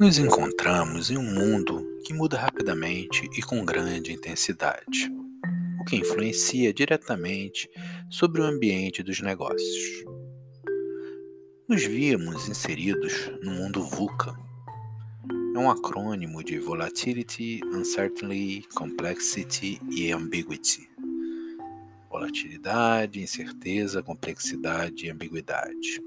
Nos encontramos em um mundo que muda rapidamente e com grande intensidade, o que influencia diretamente sobre o ambiente dos negócios. Nos víamos inseridos no mundo VUCA. É um acrônimo de Volatility, Uncertainty, Complexity e Ambiguity. Volatilidade, incerteza, complexidade e ambiguidade.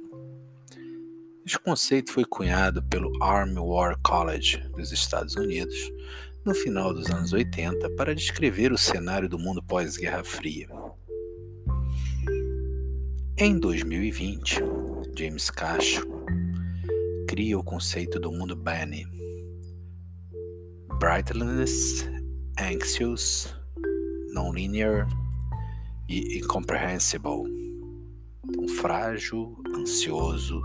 Este conceito foi cunhado pelo Army War College dos Estados Unidos no final dos anos 80 para descrever o cenário do mundo pós-Guerra Fria. Em 2020, James Cacho cria o conceito do mundo Benny. Brightless, Anxious, Nonlinear e Incomprehensible tão frágil, ansioso,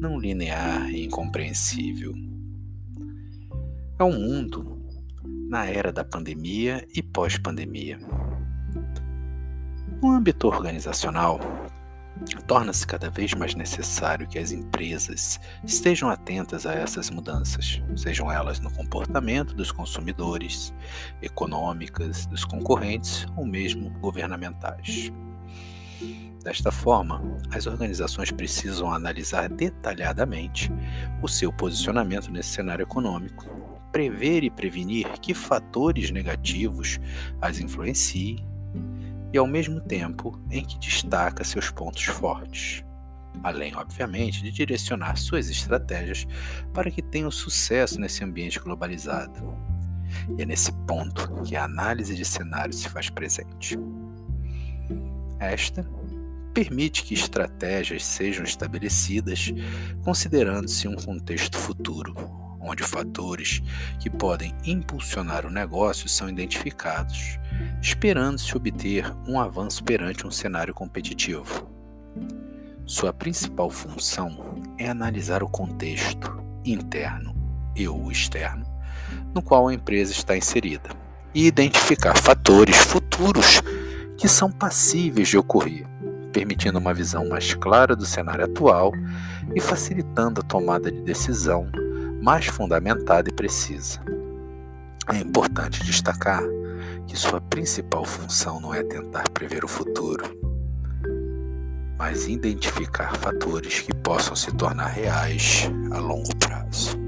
não linear e incompreensível. É um mundo na era da pandemia e pós-pandemia. No âmbito organizacional, torna-se cada vez mais necessário que as empresas estejam atentas a essas mudanças, sejam elas no comportamento dos consumidores, econômicas, dos concorrentes ou mesmo governamentais. Desta forma, as organizações precisam analisar detalhadamente o seu posicionamento nesse cenário econômico, prever e prevenir que fatores negativos as influenciem e, ao mesmo tempo, em que destaca seus pontos fortes, além, obviamente, de direcionar suas estratégias para que tenham sucesso nesse ambiente globalizado. E é nesse ponto que a análise de cenário se faz presente. Esta permite que estratégias sejam estabelecidas considerando-se um contexto futuro, onde fatores que podem impulsionar o negócio são identificados, esperando-se obter um avanço perante um cenário competitivo. Sua principal função é analisar o contexto interno e o externo no qual a empresa está inserida e identificar fatores futuros que são passíveis de ocorrer permitindo uma visão mais clara do cenário atual e facilitando a tomada de decisão mais fundamentada e precisa. É importante destacar que sua principal função não é tentar prever o futuro, mas identificar fatores que possam se tornar reais a longo prazo.